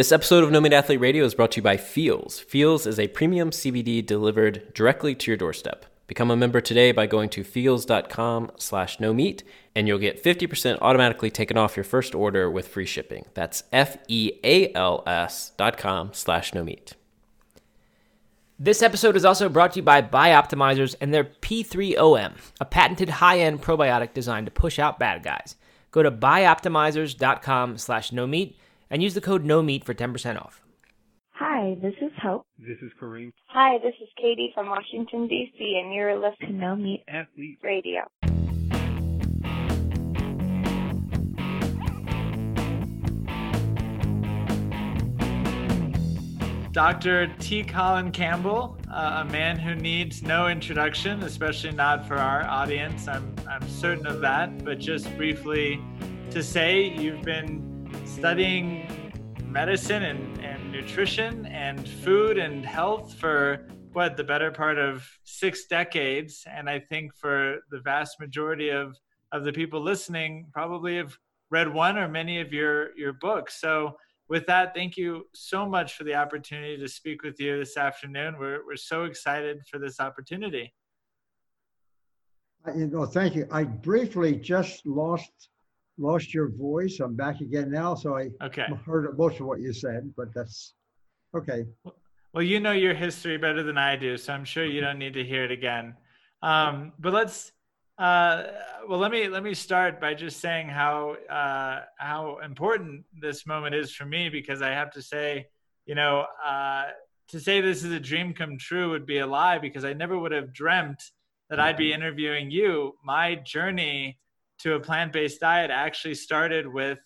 This episode of No Meat Athlete Radio is brought to you by Feals. Feals is a premium CBD delivered directly to your doorstep. Become a member today by going to feals.com slash no meat, and you'll get 50% automatically taken off your first order with free shipping. That's F-E-A-L-S dot com slash no meat. This episode is also brought to you by Bioptimizers and their P3OM, a patented high-end probiotic designed to push out bad guys. Go to bioptimizers.com slash no meat and use the code no meat for 10% off. Hi, this is Hope. This is Kareem. Hi, this is Katie from Washington, D.C., and you're listening to No Meat Athlete. Radio. Dr. T. Colin Campbell, uh, a man who needs no introduction, especially not for our audience. I'm, I'm certain of that. But just briefly to say, you've been studying medicine and, and nutrition and food and health for what, the better part of six decades. And I think for the vast majority of, of the people listening, probably have read one or many of your, your books. So, with that, thank you so much for the opportunity to speak with you this afternoon. We're, we're so excited for this opportunity. Uh, You know, thank you. I briefly just lost lost your voice. I'm back again now, so I Okay. heard most of what you said, but that's okay. Well, you know your history better than I do, so I'm sure you don't need to hear it again. Um, but let's. Uh, well, let me let me start by just saying how uh, how important this moment is for me because I have to say, you know, uh, to say this is a dream come true would be a lie because I never would have dreamt that I'd be interviewing you. My journey to a plant based diet actually started with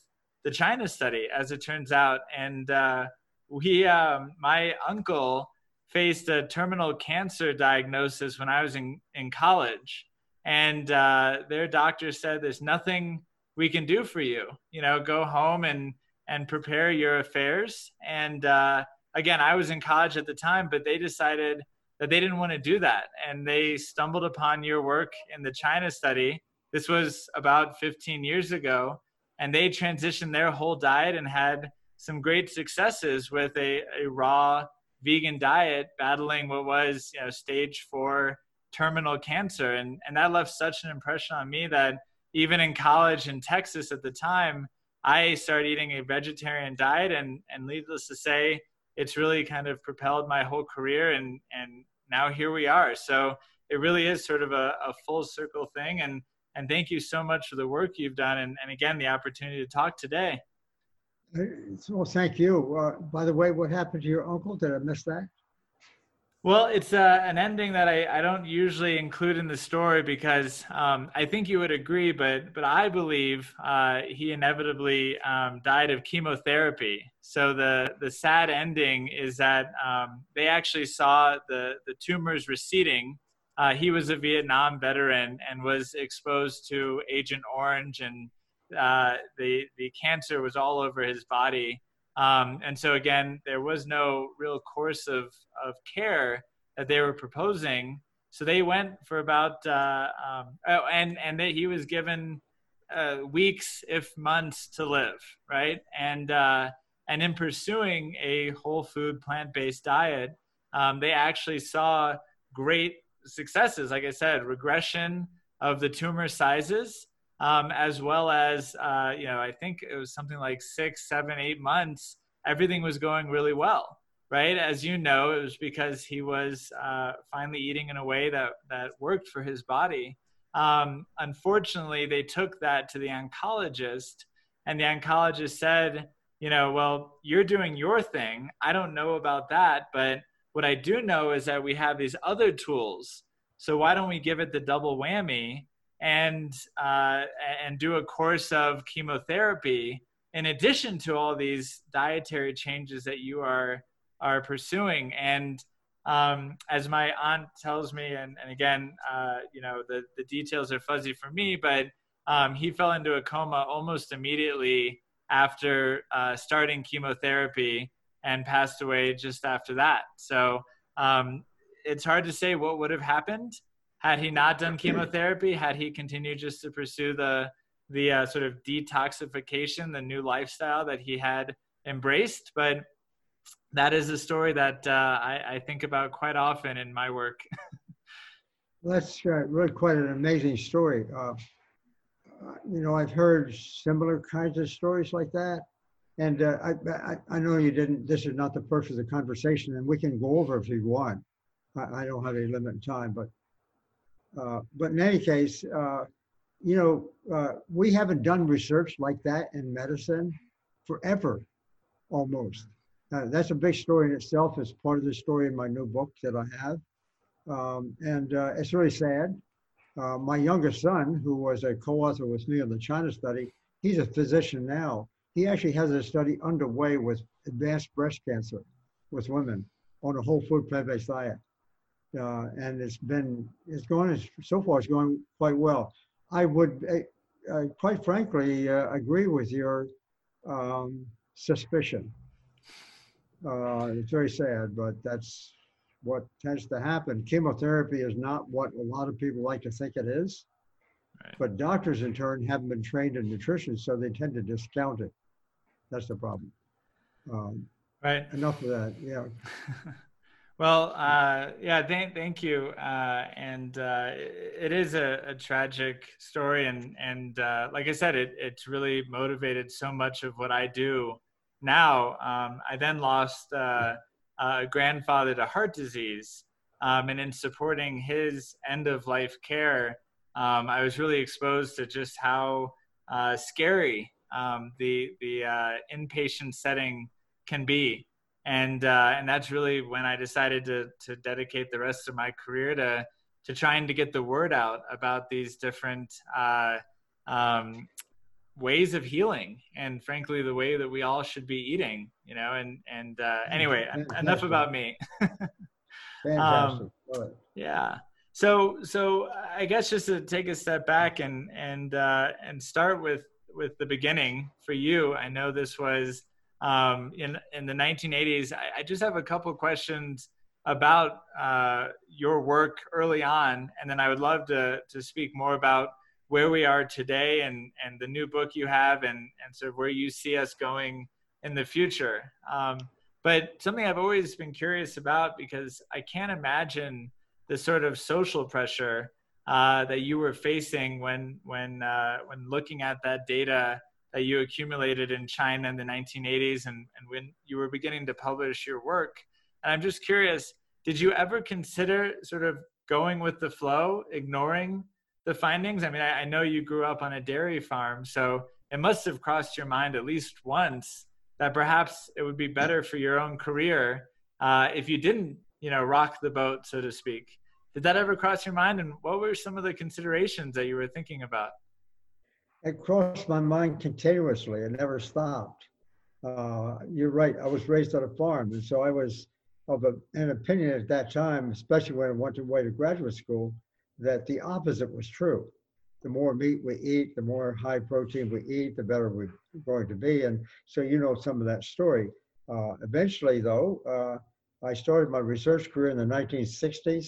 the China study, as it turns out, and uh, we um, my uncle faced a terminal cancer diagnosis when I was in in college, and uh, their doctor said, "There's nothing we can do for you. You know, go home and and prepare your affairs." And uh, again, I was in college at the time, but they decided that they didn't want to do that, and they stumbled upon your work in the China study. This was about 15 years ago, and they transitioned their whole diet and had some great successes with a, a raw vegan diet battling what was you know stage four terminal cancer. And and that left such an impression on me that even in college in Texas at the time I started eating a vegetarian diet. And and needless to say it's really kind of propelled my whole career and and now here we are. So it really is sort of a, a full circle thing. And and thank you so much for the work you've done and, and again the opportunity to talk today well thank you. Uh, by the way, what happened to your uncle? Did I miss that? Well, it's uh, an ending that I, I don't usually include in the story because um, I think you would agree, but but I believe uh, he inevitably um, died of chemotherapy. So the the sad ending is that um, they actually saw the the tumors receding. Uh, he was a Vietnam veteran and was exposed to Agent Orange, and uh, the the cancer was all over his body. Um, and so again, there was no real course of, of care that they were proposing. So they went for about, uh, um, oh, and and they, he was given uh, weeks, if months, to live, right? And uh, and in pursuing a whole food plant based diet, um, they actually saw great successes. Like I said, regression of the tumor sizes, um, as well as uh, you know, I think it was something like six, seven, eight months. Everything was going really well, right? As you know, it was because he was uh, finally eating in a way that that worked for his body. Um, unfortunately, they took that to the oncologist, and the oncologist said, you know, well, you're doing your thing. I don't know about that, but what I do know is that we have these other tools. So why don't we give it the double whammy and uh, and do a course of chemotherapy in addition to all these dietary changes that you are are pursuing? And um, as my aunt tells me, and, and again, uh, you know, the, the details are fuzzy for me, but um, he fell into a coma almost immediately after uh, starting chemotherapy and passed away just after that. So um, it's hard to say what would have happened had he not done chemotherapy. Had he continued just to pursue the the uh, sort of detoxification, the new lifestyle that he had embraced, but that is a story that uh, I, I, think about quite often in my work. that's uh, really quite an amazing story. Uh, uh, you know, I've heard similar kinds of stories like that. And uh, I, I, I, know you didn't, this is not the purpose of the conversation, and we can go over if you want. I, I don't have any limit in time, but uh, but in any case, uh, you know, uh, we haven't done research like that in medicine forever, almost. Uh, that's a big story in itself. It's part of the story in my new book that I have. Um, and uh, it's really sad. Uh, my youngest son, who was a co-author with me on the China study, he's a physician now. He actually has a study underway with advanced breast cancer with women on a whole food plant-based diet. Uh, and it's been, it's going, so far it's going quite well. I would, uh, uh quite frankly, uh, agree with your um, suspicion. Uh, it's very sad, but that's what tends to happen. Chemotherapy is not what a lot of people like to think it is. Right. But doctors, in turn, haven't been trained in nutrition, so they tend to discount it. That's the problem. Um, right. Enough of that. Yeah. well, uh, yeah. Thank, thank you. Uh, and uh, it is a, a, tragic story, and and uh, like I said, it it's really motivated so much of what I do now. Um, I then lost uh, a grandfather to heart disease. Um, and in supporting his end of life care, um, I was really exposed to just how uh, scary um, the the inpatient setting can be, and uh, and that's really when I decided to to dedicate the rest of my career to to trying to get the word out about these different uh, um, ways of healing and frankly the way that we all should be eating you know and and uh, anyway Fantastic. enough about me. Um, yeah. So so i guess just to take a step back and and uh, and start with with the beginning for you i know this was um, in in the 1980s I, I just have a couple of questions about uh, your work early on and then i would love to to speak more about where we are today and and the new book you have and and sort of where you see us going in the future. Um, but something I've always been curious about because I can't imagine the sort of social pressure uh, that you were facing when when uh, when looking at that data that you accumulated in China in the 1980s and, and when you were beginning to publish your work. And I'm just curious, did you ever consider sort of going with the flow, ignoring the findings? I mean, I, I, know you grew up on a dairy farm, so it must have crossed your mind at least once that perhaps it would be better for your own career uh, if you didn't, you know, rock the boat, so to speak. Did that ever cross your mind? And what were some of the considerations that you were thinking about? It crossed my mind continuously. It never stopped. Uh, you're right. I was raised on a farm, and so I was of a, an opinion at that time, especially when I went away to graduate school, that the opposite was true. The more meat we eat, the more high protein we eat, the better we're going to be. And so you know some of that story. Uh, eventually, though, uh, I started my research career in the 1960s.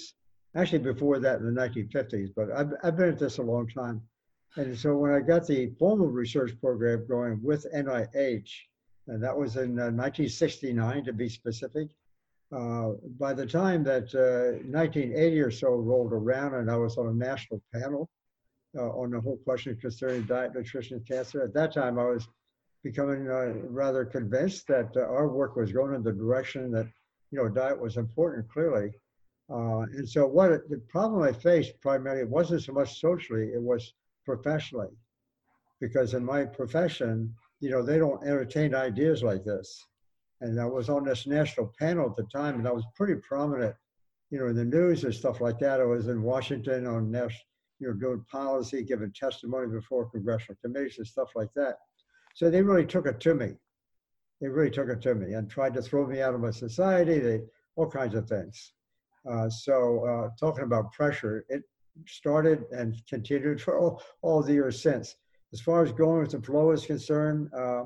Actually, before that, in the 1950s. But I've, I've been at this a long time. And so when I got the formal research program going with NIH, and that was in uh, 1969 to be specific, uh, by the time that uh, 1980 or so rolled around and I was on a national panel uh, on the whole question concerning diet, nutrition, and cancer, at that time I was becoming uh, rather convinced that uh, our work was going in the direction that, you know, diet was important clearly. and so what it, the problem I faced primarily wasn't so much socially, it was professionally. Because in my profession, you know, they don't entertain ideas like this and I was on this national panel at the time, and I was pretty prominent, you know, in the news and stuff like that. I was in Washington on national, you know, doing policy, giving testimony before congressional committees and stuff like that. So they really took it to me. They really took it to me and tried to throw me out of my society. They all kinds of things. Uh, so uh, talking about pressure, it started and continued for all, all the years since. As far as going with the flow is concerned, uh,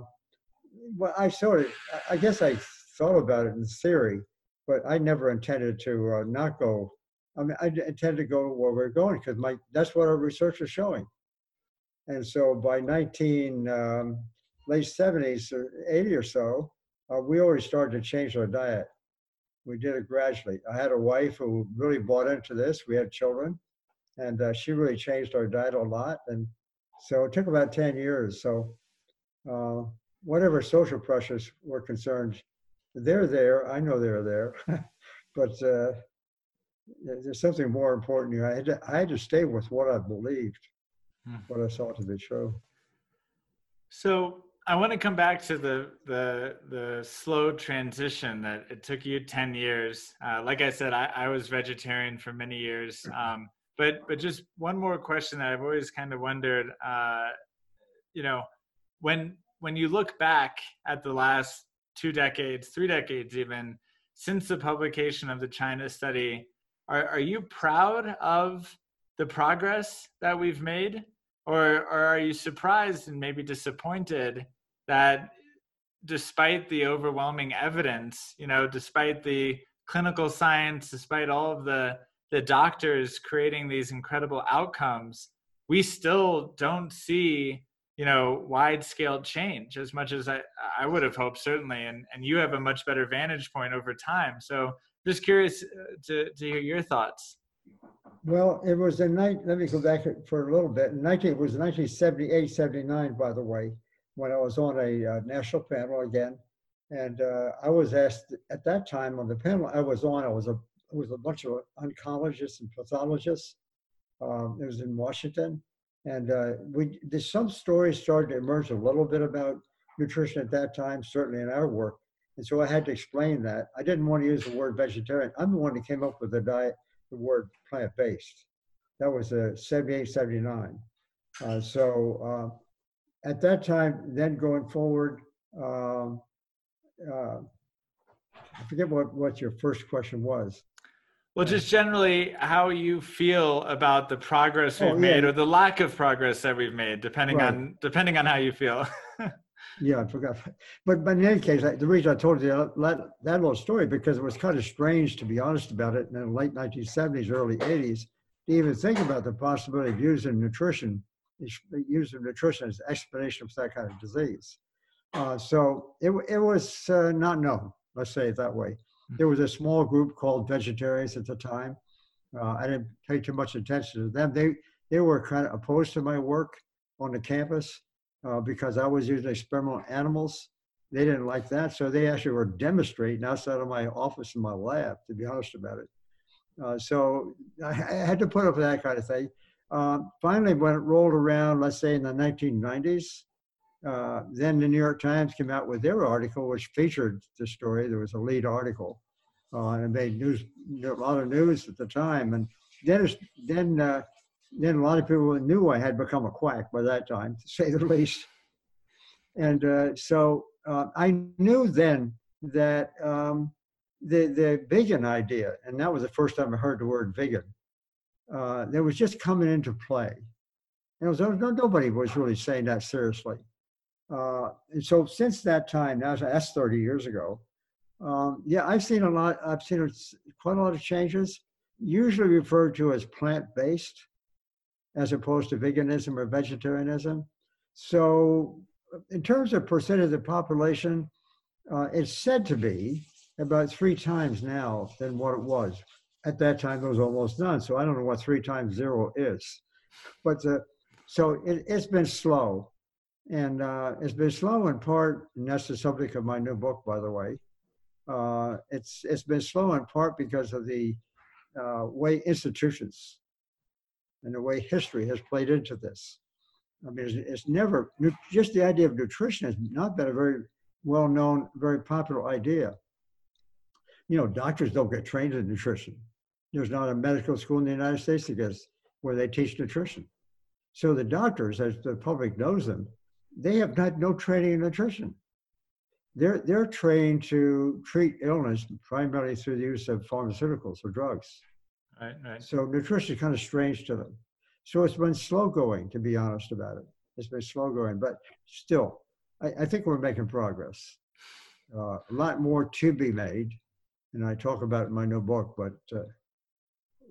well, I sort of, I guess I thought about it in theory, but I never intended to uh, not go. I mean, I intended to go where we're going because my that's what our research is showing. And so by 19 um, late 70s or 80 or so, uh, we already started to change our diet. We did it gradually. I had a wife who really bought into this. We had children, and uh, she really changed our diet a lot. And so it took about 10 years. So, uh, whatever social pressures were concerned, they're there. I know they're there. but uh, there's something more important here. I had, to, I had to stay with what I believed, hmm. what I saw to be true. So I want to come back to the the the slow transition that it took you ten years. Uh, like I said, I, I was vegetarian for many years. Um, but but just one more question that I've always kind of wondered. Uh, you know, when when you look back at the last two decades, three decades even, since the publication of the China study, are, are you proud of the progress that we've made? Or, or are you surprised and maybe disappointed that despite the overwhelming evidence, you know, despite the clinical science, despite all of the, the doctors creating these incredible outcomes, we still don't see you know wide scale change as much as I, I would have hoped certainly. And and you have a much better vantage point over time. So just curious uh, to, to hear your thoughts. Well it was in night let me go back for a little bit. 19 it was 1978 79 by the way when i was on a uh, national panel again. And uh, i was asked at that time on the panel i was on i was a it was a bunch of oncologists and pathologists um, it was in washington and uh, we, there's some stories started to emerge a little bit about nutrition at that time, certainly in our work. And so I had to explain that. I didn't want to use the word vegetarian. I'm the one that came up with the diet, the word plant-based. That was uh, 78, 79. Uh, so uh, at that time, then going forward, um, uh, I forget what, what your first question was. Well, just generally, how you feel about the progress we've oh, yeah. made, or the lack of progress that we've made, depending right. on depending on how you feel. yeah, I forgot. But, but in any case, I, the reason I told you that, that little story because it was kind of strange, to be honest about it, in the late 1970s, early 80s, to even think about the possibility of using nutrition, using nutrition as explanation for that kind of disease. Uh, so it, it was uh, not known, let's say it that way. There was a small group called vegetarians at the time. Uh, I didn't pay too much attention to them. They they were kind of opposed to my work on the campus uh, because I was using experimental animals. They didn't like that, so they actually were demonstrating outside of my office in my lab. To be honest about it, uh, so I, I, had to put up with that kind of thing. Uh, finally, when it rolled around, let's say in the 1990s, uh, then the New York Times came out with their article, which featured the story. There was a lead article, uh, and made news, a lot of news at the time. And then, then, uh, then a lot of people knew I had become a quack by that time, to say the least. And uh, so uh, I knew then that um, the the vegan idea, and that was the first time I heard the word vegan, that was just coming into play. And it was nobody was really saying that seriously. Uh, and so since that time, now that's 30 years ago, um, yeah, I've seen a lot, I've seen quite a lot of changes, usually referred to as plant-based, as opposed to veganism or vegetarianism. So in terms of percent of the population, uh, it's said to be about three times now than what it was. At that time, there was almost none. So I don't know what three times zero is. But uh, so it, it's been slow. And uh, it's been slow in part, and that's the subject of my new book, by the way. Uh, it's it's been slow in part because of the uh, way institutions and the way history has played into this. I mean, it's, it's, never just the idea of nutrition has not been a very well known, very popular idea. You know, doctors don't get trained in nutrition. There's not a medical school in the United States that gets where they teach nutrition. So the doctors, as the public knows them, they have had no training in nutrition. They're, they're trained to treat illness primarily through the use of pharmaceuticals or drugs. Right, right. So nutrition is kind of strange to them. So it's been slow going, to be honest about it. It's been slow going, but still, I, I think we're making progress. Uh, a lot more to be made, and I talk about it in my new book, but uh,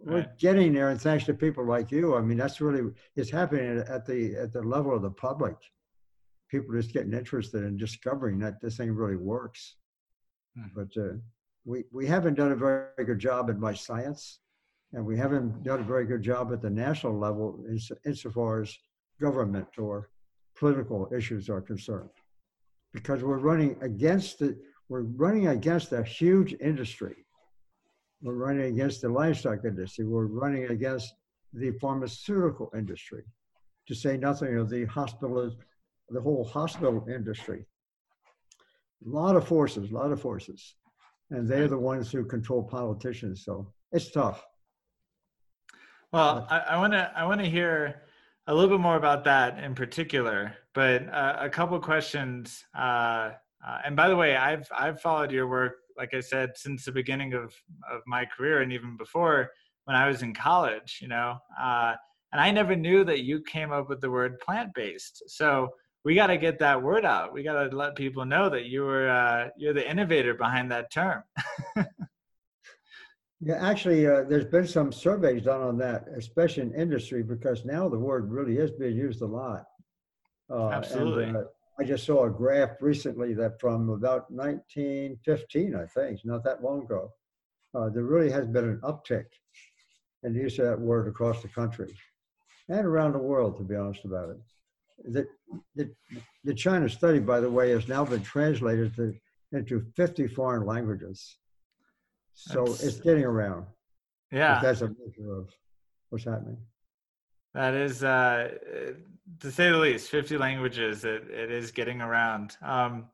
we're getting there. And thanks to people like you, I mean, that's really, it's happening at the, at the level of the public people just getting interested in discovering that this thing really works. Hmm. But uh, we, we haven't done a very good job in my science, and we haven't done a very good job at the national level insofar as government or political issues are concerned. Because we're running against the, we're running against a huge industry. We're running against the livestock industry. We're running against the pharmaceutical industry, to say nothing of the hospital, the whole hospital industry. A lot of forces, a lot of forces. And they're the ones who control politicians. So it's tough. Well, I want to I want to hear a little bit more about that in particular, but uh, a couple questions. Uh, uh, and by the way, I've I've followed your work, like I said, since the beginning of of my career, and even before when I was in college. You know, uh, and I never knew that you came up with the word plant based. So we got to get that word out. We got to let people know that you were uh, you're the innovator behind that term. yeah, actually, uh, there's been some surveys done on that, especially in industry, because now the word really is being used a lot. Uh, Absolutely. And, uh, I just saw a graph recently that from about 1915, I think, not that long ago, uh, there really has been an uptick in the use of that word across the country and around the world, to be honest about it the, the, the China study, by the way, has now been translated to, into 50 foreign languages. So that's, it's getting around. Yeah. That's a measure of what's happening. That is, uh, to say the least, 50 languages. It, it is getting around. Um,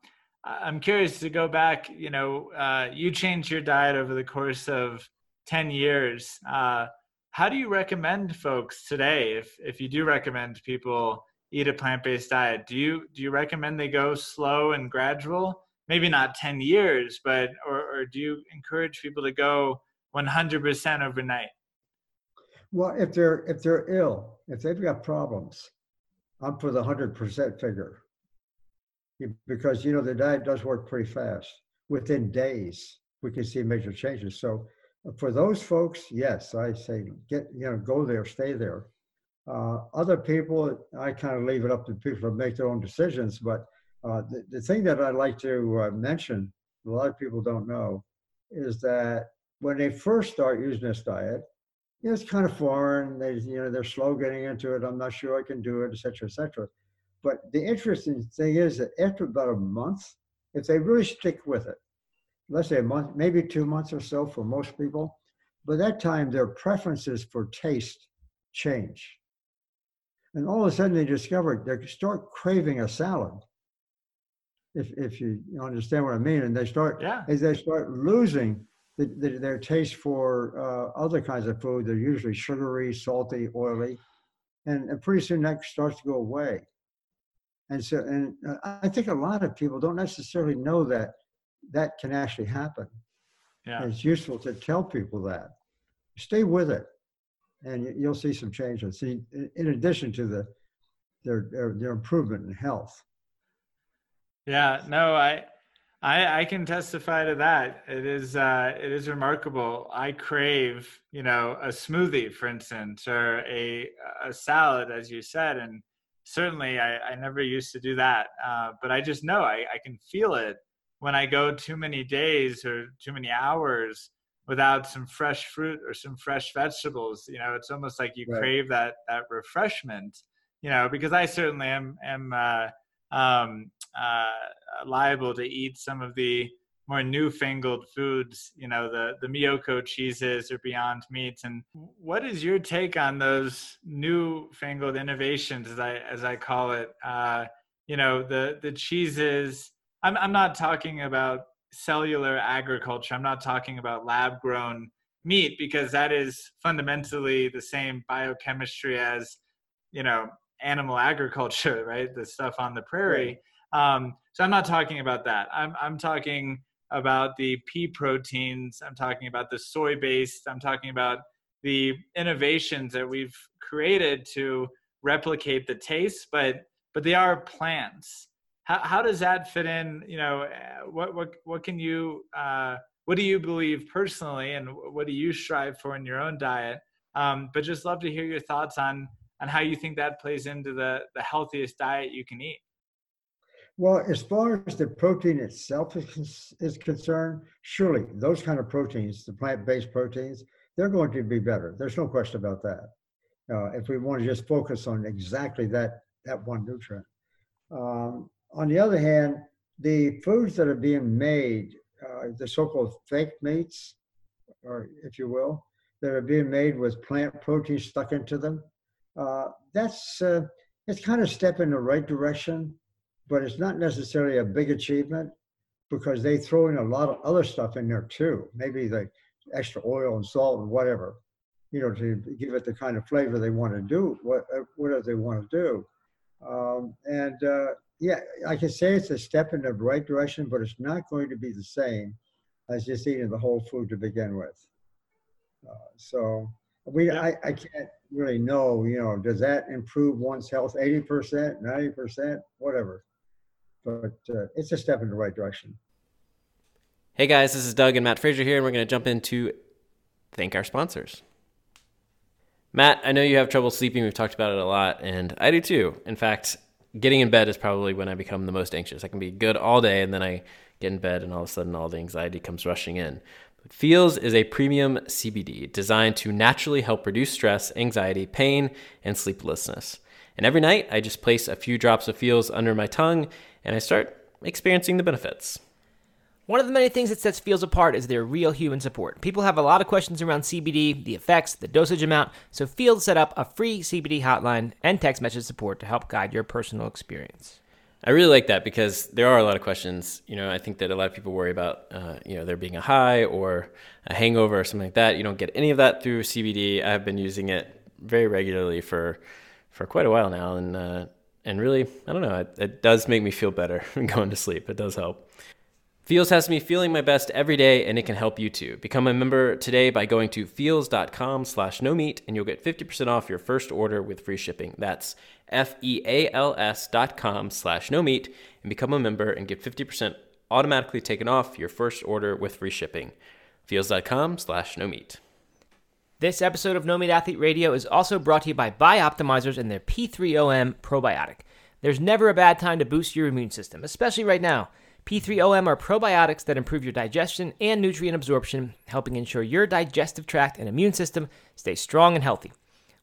I'm curious to go back. You know, uh, you changed your diet over the course of 10 years. Uh, how do you recommend folks today, if if you do recommend people eat a plant-based diet. Do you do you recommend they go slow and gradual? Maybe not 10 years but or, or do you encourage people to go 100% overnight? Well if they're if they're ill if they've got problems i'm for the 100% figure. Because you know the diet does work pretty fast. Within days we can see major changes. So for those folks yes i say get you know go there stay there uh, other people, I kind of leave it up to people to make their own decisions. But uh, the, the thing that I'd like to uh, mention, a lot of people don't know, is that when they first start using this diet, you know, it's kind of foreign. They, you know, they're slow getting into it. I'm not sure I can do it, etc., cetera, et cetera. But the interesting thing is that after about a month, if they really stick with it, let's say a month, maybe two months or so for most people, by that time their preferences for taste change and all of a sudden they discover they start craving a salad. If if you understand what I mean, and they start yeah. as they start losing the, the, their taste for uh, other kinds of food, they're usually sugary, salty, oily, and, and pretty soon that starts to go away. And so, and uh, I think a lot of people don't necessarily know that that can actually happen. Yeah. And it's useful to tell people that. Stay with it and you'll see some changes. See, in addition to the their their, their improvement in health. Yeah, no, I, I I can testify to that. It is uh, it is remarkable. I crave, you know, a smoothie, for instance, or a a salad, as you said, and certainly I, I never used to do that. Uh, but I just know I, I can feel it when I go too many days or too many hours without some fresh fruit or some fresh vegetables you know it's almost like you right. crave that that refreshment you know because i certainly am am uh, um, uh, liable to eat some of the more newfangled foods you know the the miyoko cheeses or beyond meats and what is your take on those newfangled innovations as i as i call it uh, you know the the cheeses i'm i'm not talking about cellular agriculture. I'm not talking about lab grown meat because that is fundamentally the same biochemistry as, you know, animal agriculture, right? The stuff on the prairie. Um, so I'm not talking about that. I'm, I'm talking about the pea proteins. I'm talking about the soy based. I'm talking about the innovations that we've created to replicate the taste, but but they are plants how, how does that fit in you know uh, what what what can you uh, what do you believe personally and what do you strive for in your own diet um, but just love to hear your thoughts on on how you think that plays into the the healthiest diet you can eat Well, as far as the protein itself is, is concerned, surely those kind of proteins, the plant-based proteins, they're going to be better. There's no question about that. Uh, if we want to just focus on exactly that that one nutrient. Um, on the other hand, the foods that are being made, uh, the so-called fake meats, or if you will, that are being made with plant protein stuck into them, uh, that's uh, it's kind of step in the right direction, but it's not necessarily a big achievement because they throw in a lot of other stuff in there too. Maybe the extra oil and salt and whatever, you know, to give it the kind of flavor they want to do, what, uh, whatever they want to do. Um, and uh, yeah, I can say it's a step in the right direction, but it's not going to be the same as just eating the whole food to begin with. Uh, so we, yeah. I, I can't really know, you know, does that improve one's health 80%, 90%, whatever. But uh, it's a step in the right direction. Hey guys, this is Doug and Matt Frazier here, and we're going to jump into thank our sponsors. Matt, I know you have trouble sleeping. We've talked about it a lot, and I do too. In fact, getting in bed is probably when I become the most anxious. I can be good all day, and then I get in bed, and all of a sudden, all the anxiety comes rushing in. But Feals is a premium CBD designed to naturally help reduce stress, anxiety, pain, and sleeplessness. And every night, I just place a few drops of Feals under my tongue, and I start experiencing the benefits. One of the many things that sets Feals apart is their real human support. People have a lot of questions around CBD, the effects, the dosage amount, so Feals set up a free CBD hotline and text message support to help guide your personal experience. I really like that because there are a lot of questions. You know, I think that a lot of people worry about, uh, you know, there being a high or a hangover or something like that. You don't get any of that through CBD. I've been using it very regularly for for quite a while now, and uh, and really, I don't know, it, it does make me feel better going to sleep. It does help. Feals has me feeling my best every day, and it can help you too. Become a member today by going to feals.com slash no meat, and you'll get 50% off your first order with free shipping. That's F-E-A-L-S dot com slash no meat, and become a member and get 50% automatically taken off your first order with free shipping. Feals.com slash no meat. This episode of No Meat Athlete Radio is also brought to you by Bioptimizers and their P3OM probiotic. There's never a bad time to boost your immune system, especially right now. P3OM are probiotics that improve your digestion and nutrient absorption, helping ensure your digestive tract and immune system stay strong and healthy.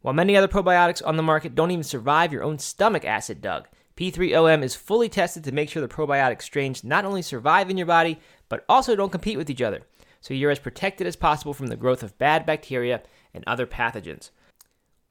While many other probiotics on the market don't even survive your own stomach acid, Doug, P3OM is fully tested to make sure the probiotic strains not only survive in your body, but also don't compete with each other, so you're as protected as possible from the growth of bad bacteria and other pathogens.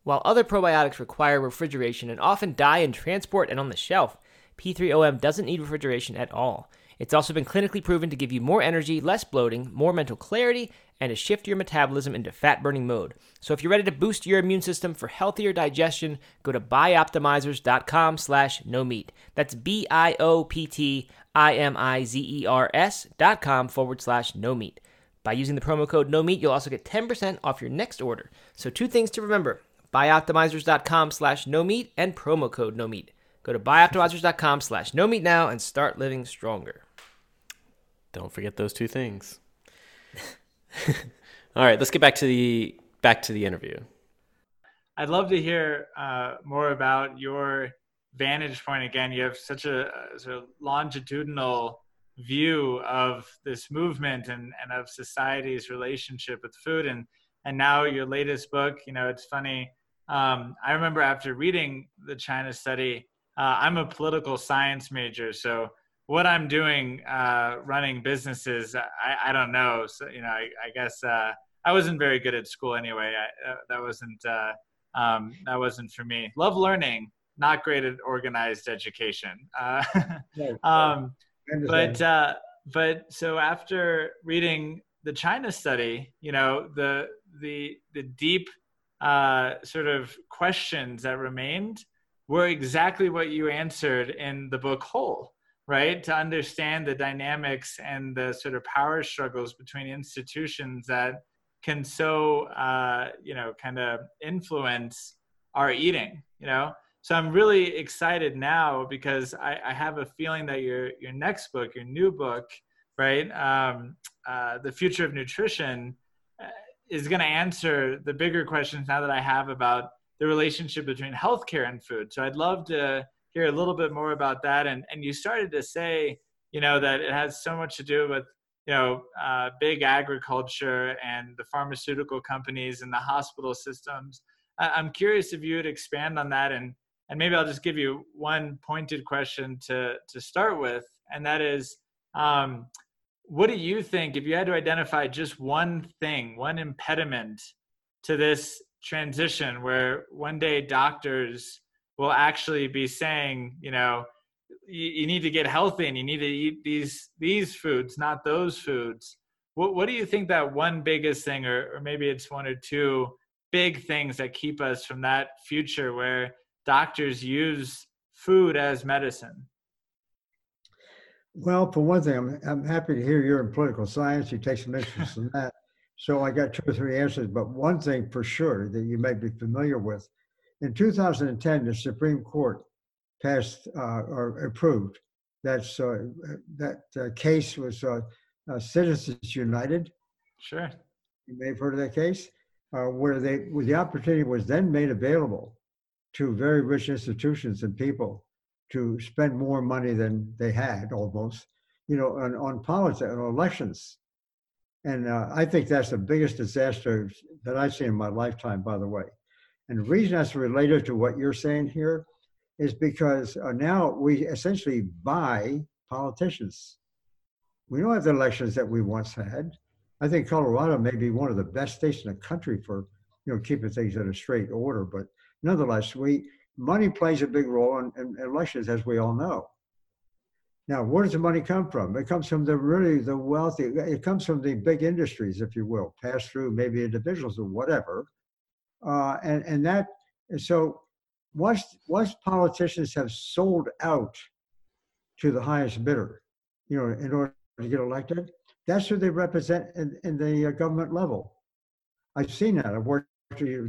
While other probiotics require refrigeration and often die in transport and on the shelf, P3OM doesn't need refrigeration at all. It's also been clinically proven to give you more energy, less bloating, more mental clarity, and to shift your metabolism into fat burning mode. So if you're ready to boost your immune system for healthier digestion, go to bioptimizers.com slash no meat. That's B-I-O-P-T-I-M-I-Z-E-R-S dot com forward slash no meat. By using the promo code no meat, you'll also get 10% off your next order. So two things to remember. Bioptimizers.com slash no meat and promo code no meat. Go to bioptimizers.com slash no meat now and start living stronger. Don't forget those two things. All right, let's get back to the back to the interview. I'd love to hear uh, more about your vantage point. Again, you have such a, a sort of longitudinal view of this movement and, and of society's relationship with food and and now your latest book you know it's funny um, i remember after reading the china study uh, i'm a political science major so what I'm doing uh, running businesses, I, I don't know. So, you know, I, I guess uh, I wasn't very good at school anyway. I, uh, that wasn't uh, um, that wasn't for me. Love learning, not great at organized education. Uh, um, but uh, but so after reading the China study, you know, the the the deep sort of questions that remained were exactly what you answered in the book whole right? To understand the dynamics and the sort of power struggles between institutions that can so, uh, you know, kind of influence our eating, you know? So I'm really excited now because I, I have a feeling that your, your next book, your new book, right? Um, uh, the future of nutrition uh, is going to answer the bigger questions now that I have about the relationship between healthcare and food. So I'd love to hear a little bit more about that. And and you started to say, you know, that it has so much to do with you know uh, big agriculture and the pharmaceutical companies and the hospital systems. I- I'm curious if you would expand on that and and maybe I'll just give you one pointed question to to start with, and that is, um, what do you think if you had to identify just one thing, one impediment to this transition, where one day doctors will actually be saying, you know, you, you need to get healthy and you need to eat these these foods, not those foods. What what do you think that one biggest thing, or or maybe it's one or two big things that keep us from that future where doctors use food as medicine? Well, for one thing, I'm, I'm happy to hear you're in political science. You take some interest in that. So I got two or three answers, but one thing for sure that you may be familiar with. In 2010, the Supreme Court passed uh, or approved that's uh, that uh, case was uh, uh, Citizens United. Sure. You may have heard of that case, uh, where they where the opportunity was then made available to very rich institutions and people to spend more money than they had almost, you know, on, on politics, on elections. And uh, I think that's the biggest disaster that I've seen in my lifetime, by the way. And the reason that's related to what you're saying here is because uh, now we essentially buy politicians. We don't have the elections that we once had. I think Colorado may be one of the best states in the country for, you know, keeping things in a straight order. But nonetheless, we money plays a big role in, in, elections, as we all know. Now, where does the money come from? It comes from the really the wealthy. It comes from the big industries, if you will, pass through maybe individuals or whatever, uh, and and that. So, once once politicians have sold out to the highest bidder, you know, in order to get elected, that's who they represent in, in the uh, government level. I've seen that. I've worked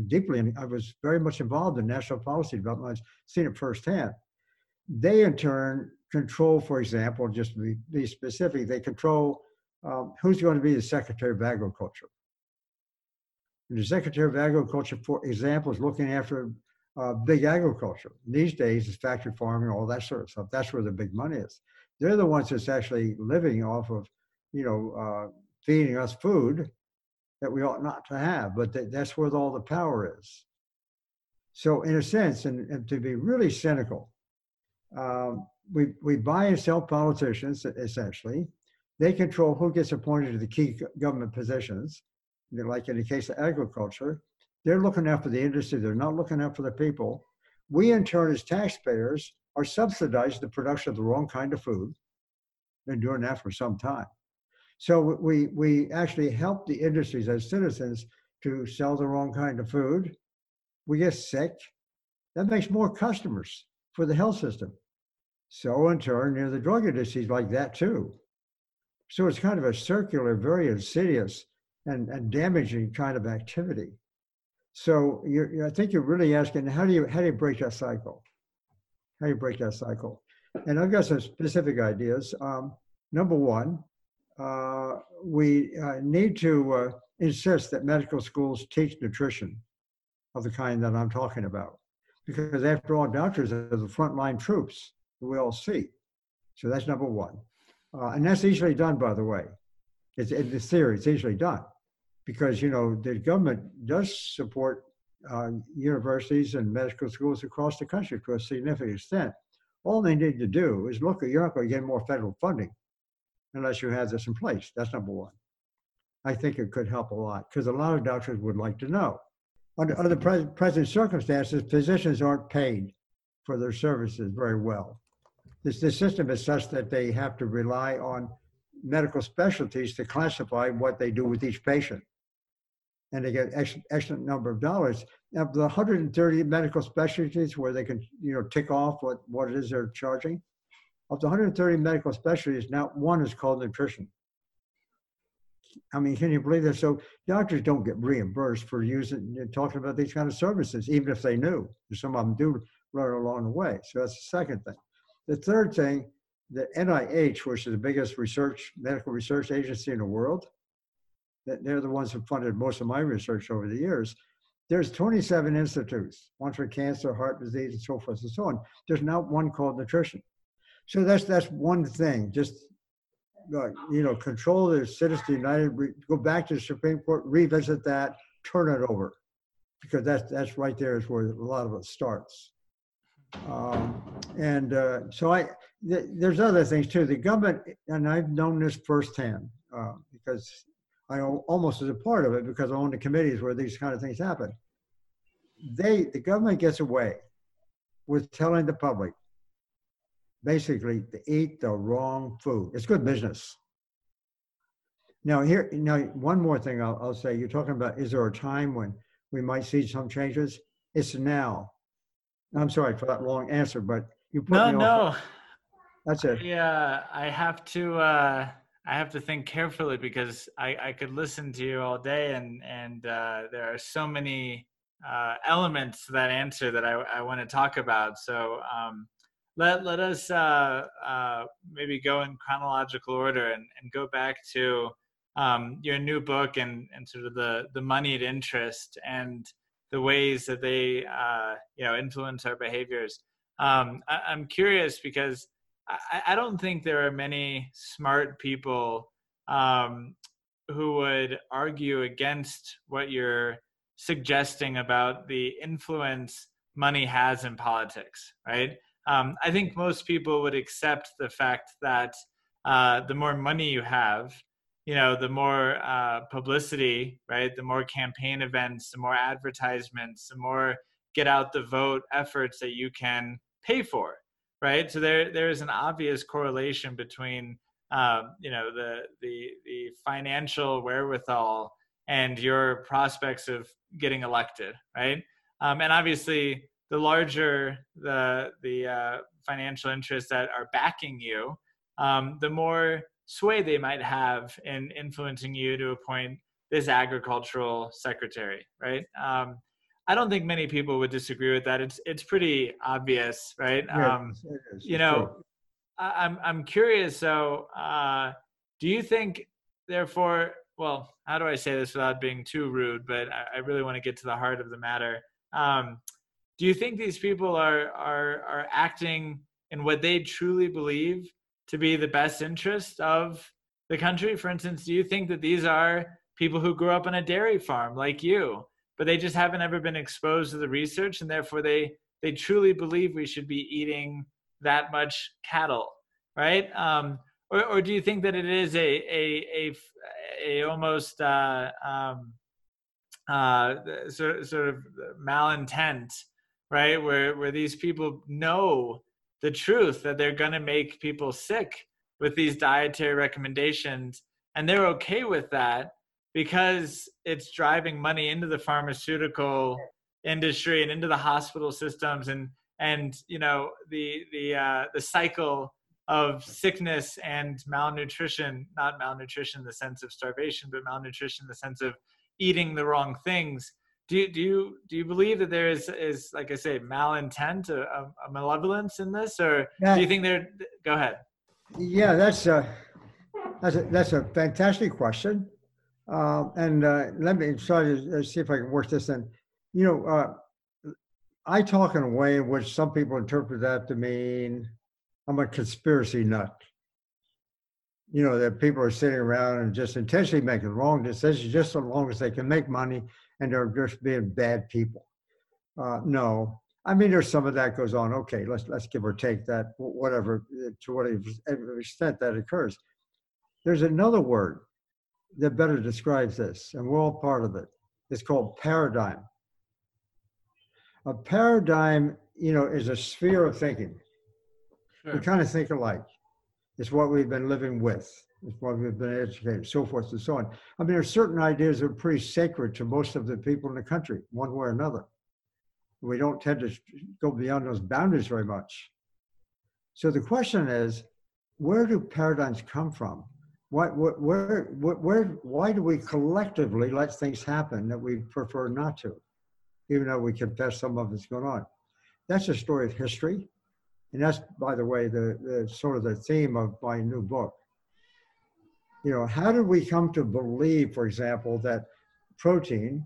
deeply, and I was very much involved in national policy development. I've seen it firsthand. They, in turn, control, for example, just to be, specific, they control um, who's going to be the Secretary of Agriculture. And the Secretary of Agriculture, for example, is looking after uh, big agriculture. These days, it's factory farming, all that sort of stuff. That's where the big money is. They're the ones that's actually living off of, you know, uh, feeding us food that we ought not to have, but that, that's where all the power is. So, in a sense, and, and to be really cynical, um, we, we buy and sell politicians essentially. They control who gets appointed to the key government positions, like in the case of agriculture. They're looking for the industry, they're not looking for the people. We, in turn, as taxpayers, are subsidizing the production of the wrong kind of food. Been doing that for some time. So we, we actually help the industries as citizens to sell the wrong kind of food. We get sick. That makes more customers for the health system. So in turn, you know, the drug industries like that too. So it's kind of a circular, very insidious and, and damaging kind of activity. So you I think you're really asking, how do you how do you break that cycle? How do you break that cycle? And I've got some specific ideas. Um, number one, uh, we uh, need to uh, insist that medical schools teach nutrition of the kind that I'm talking about. Because after all, doctors are the frontline troops we all see. So that's number one. Uh, and that's easily done, by the way. It's in the theory, it's easily done. Because, you know, the government does support uh, universities and medical schools across the country to a significant extent. All they need to do is look, not going to get more federal funding unless you have this in place. That's number one. I think it could help a lot because a lot of doctors would like to know. Under, under the pre- present circumstances, physicians aren't paid for their services very well. This, the system is such that they have to rely on medical specialties to classify what they do with each patient. And they get ex- excellent number of dollars. Now, the 130 medical specialties where they can, you know, tick off what, what it is they're charging, of the 130 medical specialties, now one is called nutrition. I mean, can you believe that? So doctors don't get reimbursed for using talking about these kind of services, even if they knew. Some of them do run along the way. So that's the second thing. The third thing, the NIH, which is the biggest research medical research agency in the world, they're the ones who funded most of my research over the years. there's 27 institutes, one for cancer, heart disease, and so forth and so on. There's not one called nutrition. So that's that's one thing. Just uh, you know, control the Citizens United. Go back to the Supreme Court, revisit that, turn it over, because that's that's right there is where a lot of it starts. Um, and uh, so I, th- there's other things too. The government, and I've known this firsthand uh, because I almost as a part of it because I own the committees where these kind of things happen. They, the government gets away with telling the public basically to eat the wrong food. It's good business. Now here, now one more thing I'll, I'll say. You're talking about is there a time when we might see some changes? It's now. I'm sorry for that long answer, but you put No, me no. off. That's it. Yeah, I have to. Uh, I have to think carefully because I, I could listen to you all day, and and uh, there are so many uh, elements to that answer that I, I want to talk about. So um, let let us uh, uh, maybe go in chronological order and, and go back to um, your new book and, and sort of the the moneyed interest and the ways that they uh, you know influence our behaviors. Um, I, I'm curious because I, I don't think there are many smart people um, who would argue against what you're suggesting about the influence money has in politics, right? Um, I think most people would accept the fact that uh, the more money you have, you know, the more uh, publicity, right? The more campaign events, the more advertisements, the more get out the vote efforts that you can pay for, right? So there there is an obvious correlation between um, you know the the the financial wherewithal and your prospects of getting elected, right? Um, and obviously, the larger the the uh, financial interests that are backing you, um, the more sway they might have in influencing you to appoint this agricultural secretary, right? Um, I don't think many people would disagree with that. It's it's pretty obvious, right? Yeah, Um, is. you know, true. I- I'm I'm curious. So, uh, do you think, therefore, well, how do I say this without being too rude? But I, I really want to get to the heart of the matter. Um, do you think these people are are are acting in what they truly believe to be the best interest of the country? For instance, do you think that these are people who grew up on a dairy farm like you, but they just haven't ever been exposed to the research, and therefore they they truly believe we should be eating that much cattle, right? Um, or, or do you think that it is a a a, a almost uh, um, uh, sort sort of malintent, right? Where where these people know the truth that they're going to make people sick with these dietary recommendations, and they're okay with that because it's driving money into the pharmaceutical industry and into the hospital systems and and you know the the uh, the cycle of sickness and malnutrition not malnutrition in the sense of starvation but malnutrition in the sense of eating the wrong things do you do you do you believe that there is is like i say malintent a, a, malevolence in this or do you think there go ahead Yeah, that's a that's a that's a fantastic question, um, and uh, let me try to see if I can work this in. You know, uh, I talk in a way in which some people interpret that to mean I'm a conspiracy nut. You know that people are sitting around and just intentionally making wrong decisions just so long as they can make money, and they're just being bad people. Uh, no, I mean, there's some of that goes on. Okay, let's let's give or take that, whatever, uh, to whatever extent that occurs. There's another word that better describes this, and we're all part of it. It's called paradigm. A paradigm, you know, is a sphere of thinking. We kind of think alike. It's what we've been living with. It's we've been educated, so forth and so on. I mean, there's certain ideas that are pretty sacred to most of the people in the country, one way or another we don't tend to go beyond those boundaries very much. So the question is, where do paradigms come from? Why, where, where, where, why do we collectively let things happen that we prefer not to, even though we confess some of it's going on? That's a story of history. And that's, by the way, the, the sort of the theme of my new book. You know, how did we come to believe, for example, that protein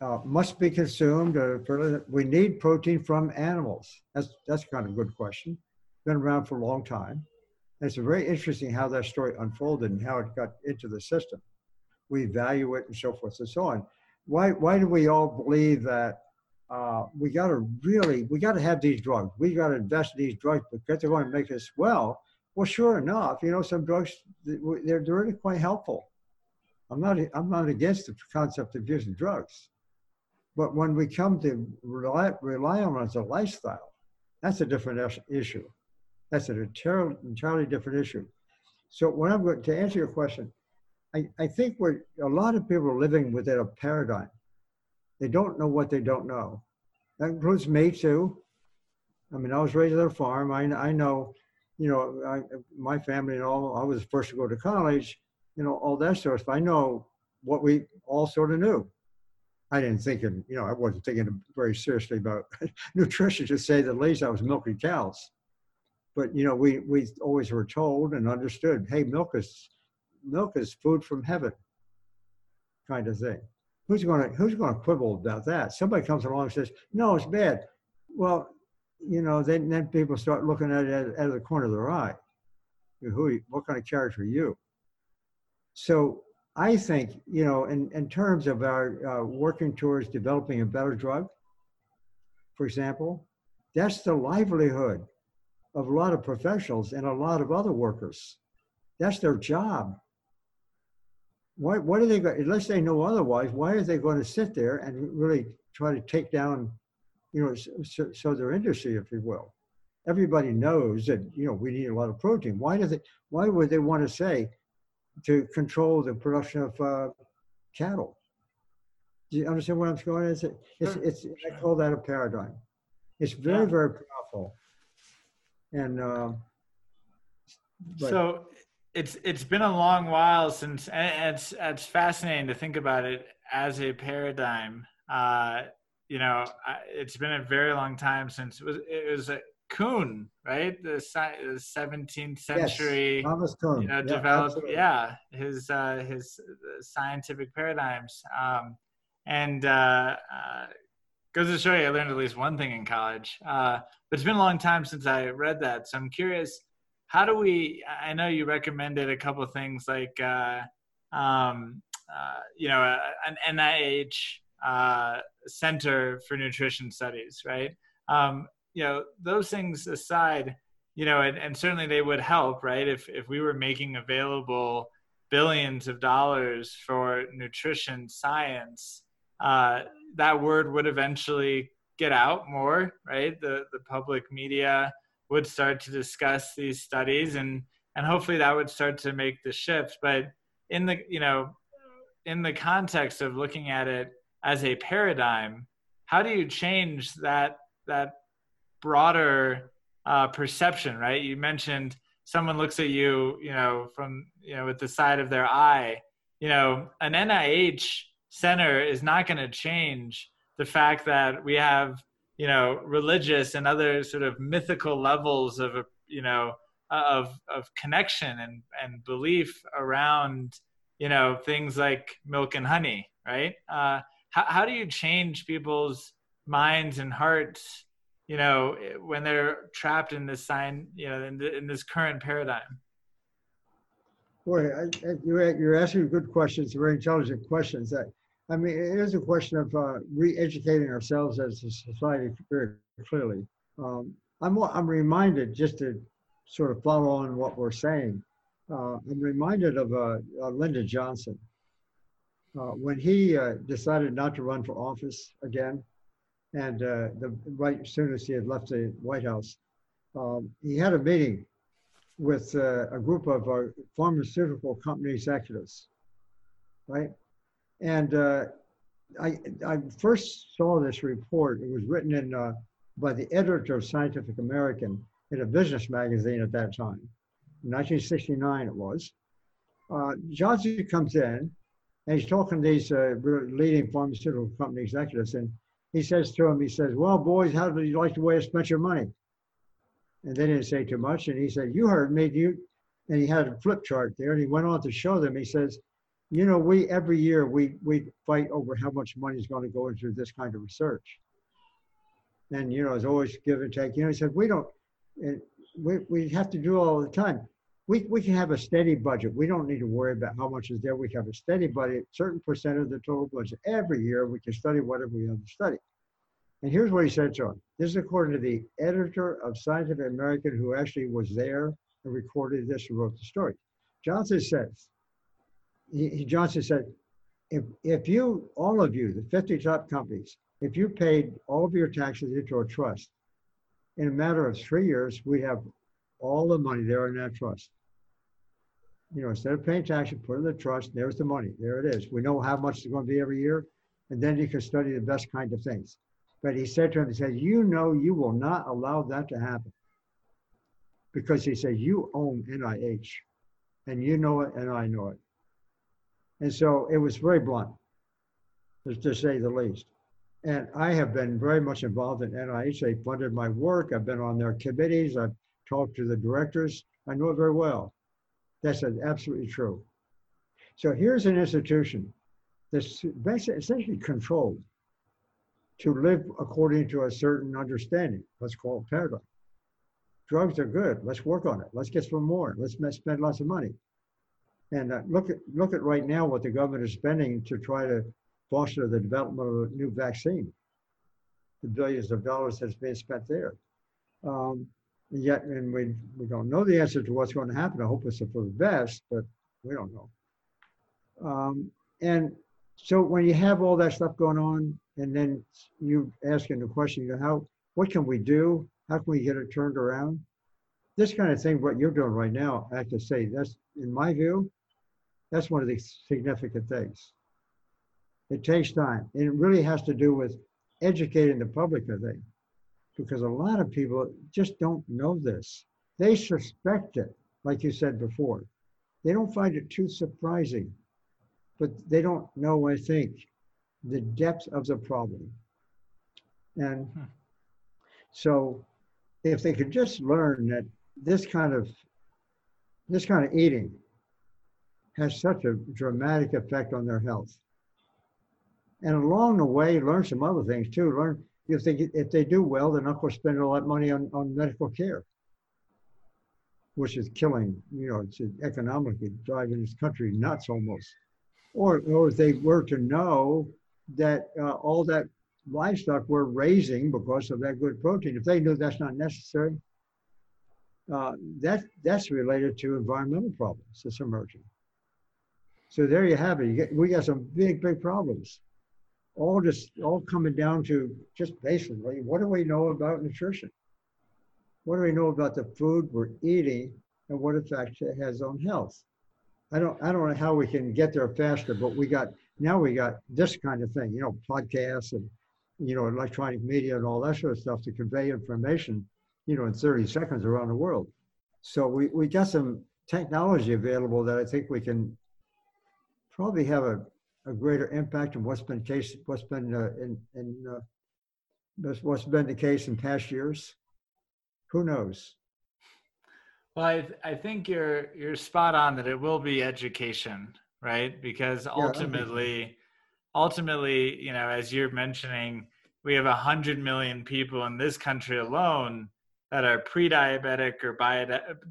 uh, must be consumed. Uh, for, we need protein from animals. That's that's kind of a good question. Been around for a long time. And it's very interesting how that story unfolded and how it got into the system. We value it and so forth and so on. Why why do we all believe that uh, we got to really we got to have these drugs? We got to invest in these drugs because they're going to make us well. Well, sure enough, you know some drugs they're, they're really quite helpful. I'm not I'm not against the concept of using drugs but when we come to rely, rely on it as a lifestyle, that's a different issue. That's an entirely, entirely different issue. So when I'm going to answer your question, I, I think we're a lot of people are living within a paradigm. They don't know what they don't know. That includes me too. I mean, I was raised on a farm. I, I know, you know, I, my family and all, I was the first to go to college, you know, all that sort of stuff. I know what we all sort of knew. I didn't think, of, you know, I wasn't thinking very seriously about nutrition to say the least. I was milking cows, but you know, we we always were told and understood, hey, milk is milk is food from heaven, kind of thing. Who's going to who's going to quibble about that? Somebody comes along and says, no, it's bad. Well, you know, then then people start looking at it out of the corner of their eye. Who, what kind of character are you? So I think, you know, in, in terms of our uh, working towards developing a better drug, for example, that's the livelihood of a lot of professionals and a lot of other workers. That's their job. Why, what are they unless they know otherwise, why are they going to sit there and really try to take down, you know, so, so their industry, if you will? Everybody knows that, you know, we need a lot of protein. Why do they, why would they want to say, to control the production of uh, cattle. Do you understand where I'm going? It's, it's, it's, I call that a paradigm. It's very, yeah. very powerful. And uh, so it's it's been a long while since, and it's it's fascinating to think about it as a paradigm. Uh, you know, it's been a very long time since it was it was a Kuhn, right? The, 17th century, yes, Thomas Kuhn. You know, yeah, developed, absolutely. yeah, his uh, his uh, scientific paradigms, um, and uh, uh, goes to show you, I learned at least one thing in college. Uh, but it's been a long time since I read that, so I'm curious. How do we? I know you recommended a couple of things like, uh, um, you know, an NIH Center for Nutrition Studies, right? Um, you know those things aside you know and, and certainly they would help right? If if we were making available billions of dollars for nutrition science uh, that word would eventually get out more right? The the public media would start to discuss these studies and and hopefully that would start to make the shift. But in the you know in the context of looking at it as a paradigm how do you change that that broader uh, perception, right? You mentioned someone looks at you, you know, from you know with the side of their eye. You know, an NIH center is not going to change the fact that we have you know religious and other sort of mythical levels of you know of of connection and and belief around you know things like milk and honey right uh, how, how do you change people's minds and hearts you know, when they're trapped in this sign, you know, in, the, in this current paradigm? Boy, I, I, you're, you're asking good questions, very intelligent questions. I, I mean, it is a question of uh, re-educating ourselves as a society very clearly. Um, I'm, I'm reminded, just to sort of follow on what we're saying, uh, I'm reminded of uh, uh Lyndon Johnson. Uh, when he uh, decided not to run for office again, and uh, the right soon as he had left the White House, um, he had a meeting with uh, a group of uh, pharmaceutical company executives, right? And uh, I, I first saw this report. It was written in by the editor of Scientific American in a business magazine at that time. In 1969 it was. Uh, Johnson comes in and he's talking to these uh, leading pharmaceutical company executives and he says to him, he says, well, boys, how do you like the way I spent your money? And they didn't say too much. And he said, you heard me, you, and he had a flip chart there and he went on to show them, he says, you know, we every year we we fight over how much money is going to go into this kind of research. And you know, it's always give and take. You know, he said we don't. We we have to do all the time. We we can have a steady budget. We don't need to worry about how much is there. We have a steady budget, certain percent of the total budget every year. We can study whatever we have to study. And here's what he said him. This is according to the editor of Scientific American, who actually was there and recorded this and wrote the story. Johnson says, he, Johnson said, if, if you, all of you, the 50 top companies, if you paid all of your taxes into a trust, in a matter of three years, we have all the money there in that trust. You know, instead of paying tax, taxes, put in the trust, there's the money. There it is. We know how much it's going to be every year, and then you can study the best kind of things. But he said to him, he said, you know you will not allow that to happen. Because he said, you own NIH, and you know it, and I know it. And so it was very blunt, to say the least. And I have been very much involved in NIH. They funded my work. I've been on their committees. I've talked to the directors. I know it very well. That's absolutely true. So here's an institution that's basically essentially controlled to live according to a certain understanding. Let's call it paradigm. Drugs are good. Let's work on it. Let's get some more. Let's spend lots of money. And uh, look at look at right now what the government is spending to try to foster the development of a new vaccine. The billions of dollars that's being spent there. Um, yet, and we we don't know the answer to what's going to happen. I hope it's for the best, but we don't know. Um, and so when you have all that stuff going on, and then you asking the question, you know, how what can we do? How can we get it turned around? This kind of thing, what you're doing right now, I have to say, that's in my view, that's one of the significant things. It takes time. And it really has to do with educating the public, I think, because a lot of people just don't know this. They suspect it, like you said before. They don't find it too surprising, but they don't know, I think, the depth of the problem. And hmm. so if they could just learn that this kind of this kind of eating has such a dramatic effect on their health. And along the way, learn some other things too. Learn if they if they do well, they're not going to spend a lot of money on, on medical care, which is killing. You know, it's economically driving this country nuts almost. Or or if they were to know that uh, all that livestock we're raising because of that good protein, if they knew that's not necessary, uh, that that's related to environmental problems that's emerging. So there you have it. You get, we got some big, big problems. All just all coming down to just basically what do we know about nutrition? What do we know about the food we're eating and what effect it has on health? I don't I don't know how we can get there faster, but we got now we got this kind of thing, you know, podcasts and you know, electronic media and all that sort of stuff to convey information, you know, in 30 seconds around the world. So we, we got some technology available that I think we can probably have a, a greater impact on what's been case what's been uh, in in uh, what's been the case in past years. Who knows? Well, I, I think you're you're spot on that it will be education, right? Because ultimately, yeah, ultimately, you know, as you're mentioning, we have a hundred million people in this country alone that are pre-diabetic or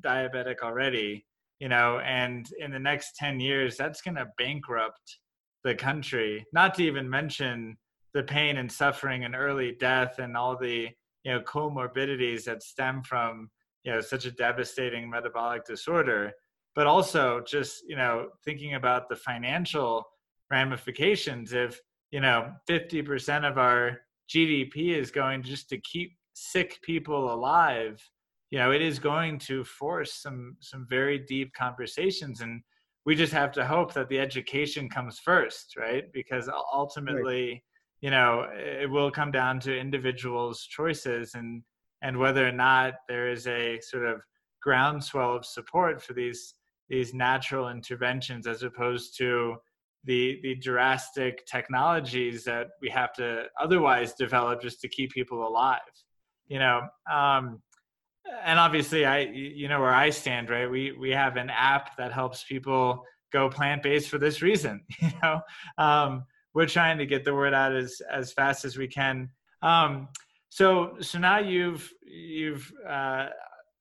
diabetic already you know and in the next 10 years that's going to bankrupt the country not to even mention the pain and suffering and early death and all the you know comorbidities that stem from you know such a devastating metabolic disorder but also just you know thinking about the financial ramifications. If you know 50% of our gdp is going just to keep sick people alive you know it is going to force some some very deep conversations. And we just have to hope that the education comes first right because ultimately right. you know it will come down to individuals choices and and whether or not there is a sort of groundswell of support for these these natural interventions as opposed to the the drastic technologies that we have to otherwise develop just to keep people alive you know um, and obviously i you know where i stand right we we have an app that helps people go plant based for this reason. You know, um, we're trying to get the word out as as fast as we can. Um, so so now you've you've uh,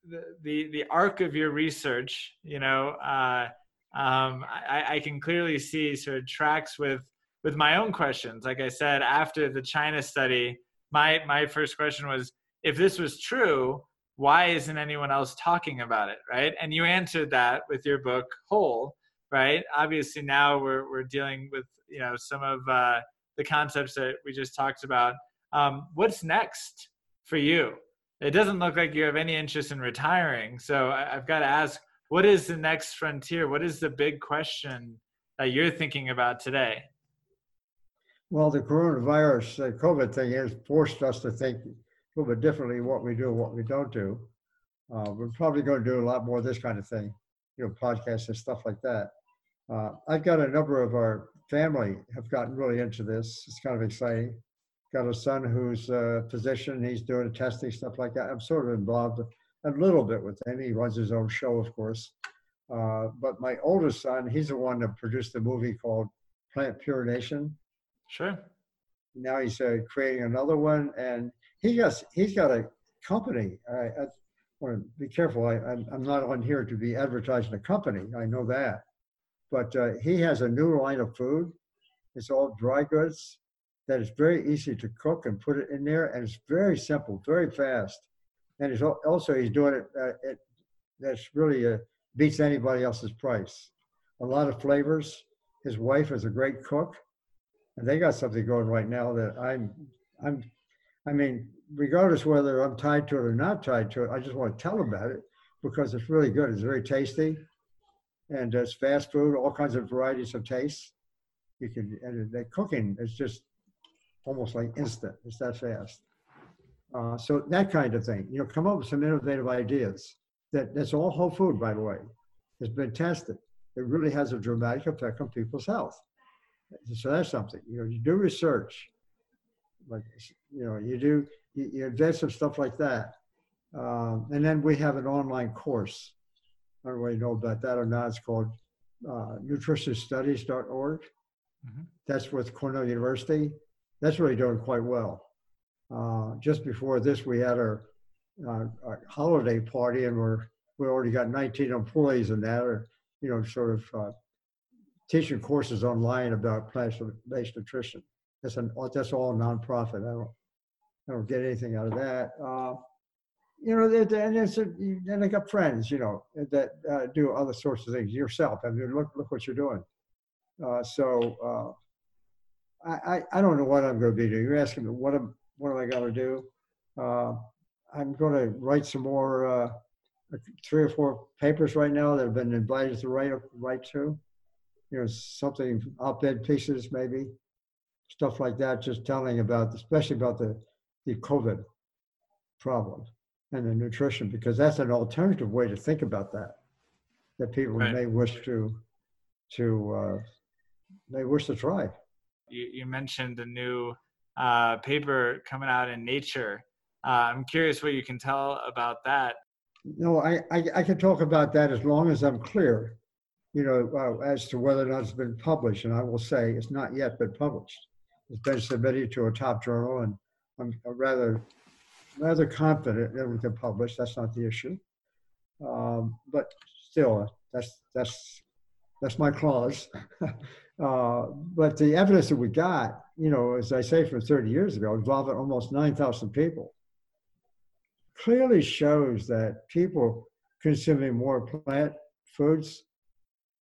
the, the the arc of your research. You know, uh, um, I, I can clearly see sort of tracks with with my own questions. Like I said, after the China study, my my first question was, if this was true, why isn't anyone else talking about it, right? And you answered that with your book Whole, right? Obviously, now we're we're dealing with you know some of uh, the concepts that we just talked about. Um, what's next for you? It doesn't look like you have any interest in retiring. So I, I've got to ask, what is the next frontier? What is the big question that you're thinking about today? Well, the coronavirus, the COVID thing has forced us to think little bit differently what we do and what we don't do. Uh, we're probably going to do a lot more of this kind of thing, you know, podcasts and stuff like that. Uh, I've got a number of our family have gotten really into this. It's kind of exciting. Got a son who's a physician. He's doing testing stuff like that. I'm sort of involved a little bit with him. He runs his own show, of course. Uh, but my oldest son, he's the one that produced the movie called PlantPure Nation. Sure. Now he's uh, creating another one, and he has he's got a company. I, I want to be careful. I, I'm, I'm not on here to be advertising a company. I know that, but uh, he has a new line of food. It's all dry goods that is very easy to cook and put it in there, and it's very simple, very fast, and also he's doing it. Uh, it that's really uh, beats anybody else's price. A lot of flavors. His wife is a great cook and they got something going right now that I'm, I'm, I mean, regardless whether I'm tied to it or not tied to it, I just want to tell about it because it's really good. It's very tasty, and it's fast food, all kinds of varieties of tastes. You can, and the cooking is just almost like instant. It's that fast. Uh, so that kind of thing, you know, come up with some innovative ideas. That that's all whole food, by the way. It's been tested. It really has a dramatic effect on people's health. So that's something. You know, you do research, like you know, you do you, you invest in stuff like that, um, and then we have an online course. I don't know you know about that or not. It's called uh, nutritionstudies.org. Mm-hmm. That's with Cornell University. That's really doing quite well. Uh, just before this, we had our, uh, our, holiday party, and we're we already got 19 employees in that, or you know, sort of uh, teaching courses online about plant-based nutrition. That's an that's all nonprofit. I don't I don't get anything out of that. Uh, you know, and it's a, and I got friends, you know, that uh, do other sorts of things. Yourself, I mean, look look what you're doing. Uh, so uh, I, I don't know what I'm going to be doing. You're asking me what am what am I going to do? Uh, I'm going to write some more uh, three or four papers right now that have been invited to write write to you know, something op-ed pieces maybe, stuff like that, just telling about, especially about the, the COVID problem and the nutrition, because that's an alternative way to think about that, that people right. may wish to, to, uh, may wish to try. You, you mentioned the new uh, paper coming out in Nature. Uh, I'm curious what you can tell about that. No, I, I, I can talk about that as long as I'm clear you know, uh, as to whether or not it's been published. And I will say it's not yet been published. It's been submitted to a top journal, and I'm rather rather confident that we can publish. That's not the issue. Um, but still, that's that's that's my clause. uh, but the evidence that we got, you know, as I say, from 30 years ago, involving almost 9,000 people, clearly shows that people consuming more plant foods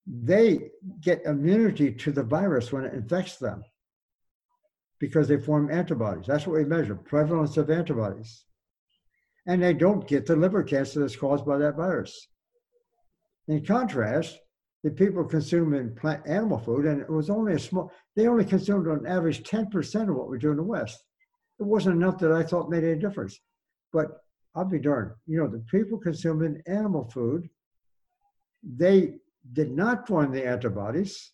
they get immunity to the virus when it infects them because they form antibodies. That's what we measure prevalence of antibodies. And they don't get the liver cancer that's caused by that virus. In contrast, the people consuming plant animal food, and it was only a small, they only consumed on average 10% of what we do in the West. It wasn't enough that I thought made any difference. But I'll be darned, you know, the people consuming animal food, they did not form the antibodies.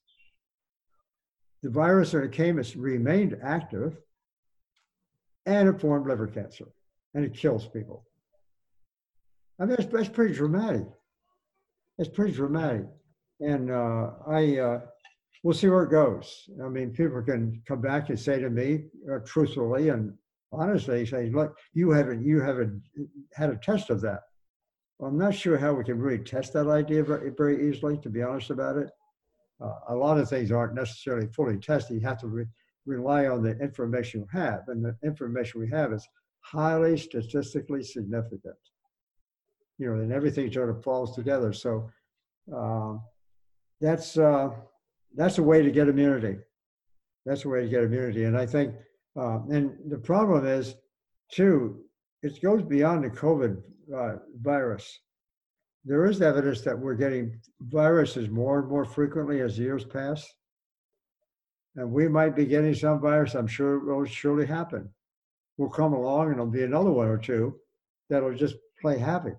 The virus it came has remained active and it formed liver cancer and it kills people. I mean, that's, that's pretty dramatic. That's pretty dramatic. And uh, I, uh, we'll see where it goes. I mean, people can come back and say to me uh, truthfully and honestly, say, look, you haven't, you haven't had a test of that. Well, I'm not sure how we can really test that idea very, very easily, to be honest about it. Uh, a lot of things aren't necessarily fully tested. You have to re- rely on the information you have, and the information we have is highly statistically significant. You know, and everything sort of falls together. So uh, that's uh, that's a way to get immunity. That's a way to get immunity, and I think, uh, and the problem is, too, it goes beyond the COVID uh, virus. There is evidence that we're getting viruses more and more frequently as years pass. And we might be getting some virus, I'm sure it will surely happen. We'll come along and there'll be another one or two that'll just play havoc.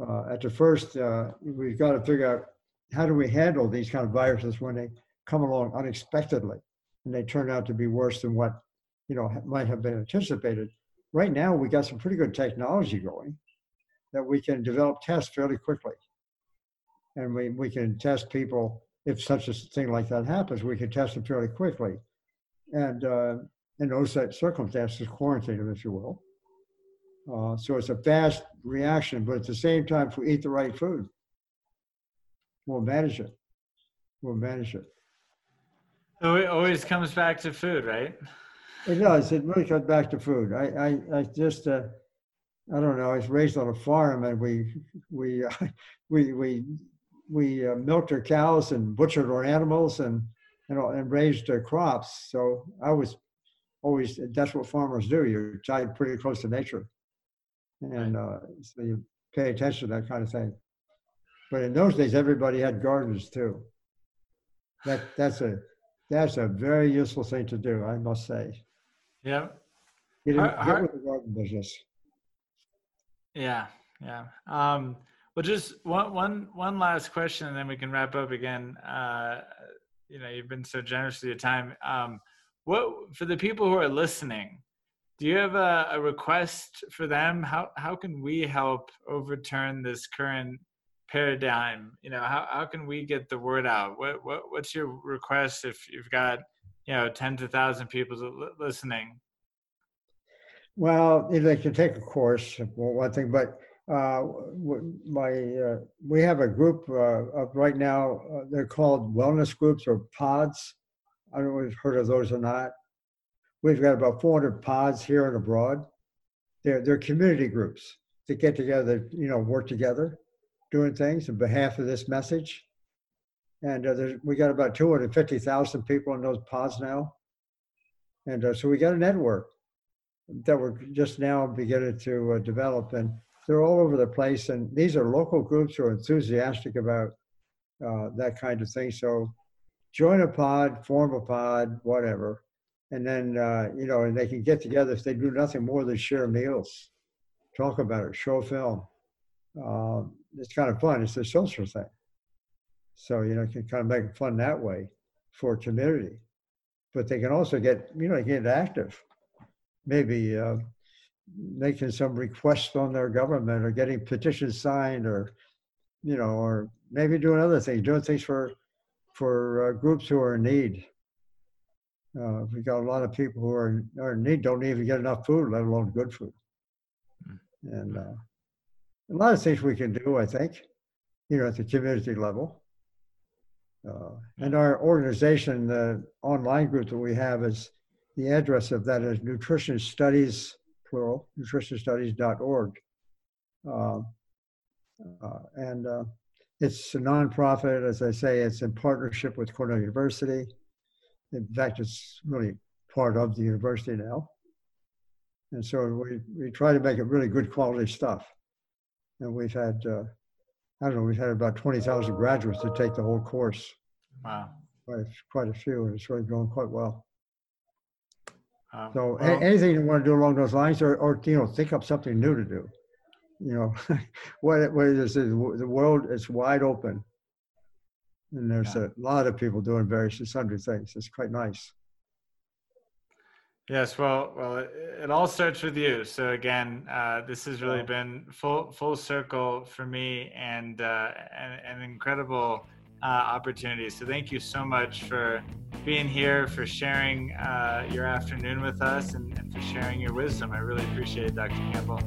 Uh, at the first, uh, we've got to figure out how do we handle these kind of viruses when they come along unexpectedly and they turn out to be worse than what you know might have been anticipated. Right now, we got some pretty good technology going that we can develop tests fairly quickly, and we we can test people if such a thing like that happens. We can test them fairly quickly, and uh, in those circumstances, quarantine them, if you will. Uh, so it's a fast reaction, but at the same time, if we eat the right food, we'll manage it. We'll manage it. So it always comes back to food, right? It does. It really comes back to food. I, I, I just, uh, I don't know. I was raised on a farm, and we, we, uh, we, we, we uh, milked our cows and butchered our animals and, you know, and raised our crops. So I was always. That's what farmers do. You're tied pretty close to nature, and uh, so you pay attention to that kind of thing. But in those days, everybody had gardens too. That that's a that's a very useful thing to do, I must say. Yeah. Get, in, get with the garden business. Yeah, yeah. Um, well, just one, one, one last question, and then we can wrap up again. Uh, you know, you've been so generous with your time. Um, what for the people who are listening? Do you have a, a request for them? How how can we help overturn this current paradigm? You know, how how can we get the word out? What what what's your request if you've got you know tens of thousand people listening? Well, they can take a course, one thing, but uh, my uh, we have a group uh, right now. Uh, they're called wellness groups or pods. I don't know if you've heard of those or not. We've got about 400 pods here and abroad. They're they're community groups to get together, you know, work together, doing things on behalf of this message. And uh, we got about 250,000 people in those pods now. And uh, so we got a network that we're just now beginning to uh, develop, and they're all over the place. And these are local groups who are enthusiastic about uh, that kind of thing. So join a pod, form a pod, whatever, and then uh, you know, and they can get together if they do nothing more than share meals, talk about it, show film. Uh, it's kind of fun. It's a social thing. So you know, you can kind of make it fun that way for community. But they can also get you know get active maybe uh, making some requests on their government or getting petitions signed or you know or maybe doing other things doing things for for uh, groups who are in need. Uh, we got a lot of people who are, in- are in need don't even get enough food let alone good food. And uh, a lot of things we can do i think you know at the community level. Uh, and our organization the online group that we have is the address of that is nutrition studies, plural, nutritionstudies.org. Uh, uh, and uh, it's a nonprofit, as I say, it's in partnership with Cornell University. In fact, it's really part of the university now. And so we, we try to make it really good quality stuff. And we've had, uh, I don't know, we've had about 20,000 graduates to take the whole course, Wow. quite, quite a few, and it's really going quite well. Um, So well, anything you want to do along those lines, or, or you know, think up something new to do. You know, what it, what it is, the world is wide open, and there's Yeah. a lot of people doing various and sundry things. It's quite nice. Yes, well, well, it, it all starts with you. So again, uh, this has really been full full circle for me, and uh, an, an incredible uh, opportunity. So thank you so much for being here, for sharing uh, your afternoon with us, and, and for sharing your wisdom. I really appreciate it, Dr. Campbell.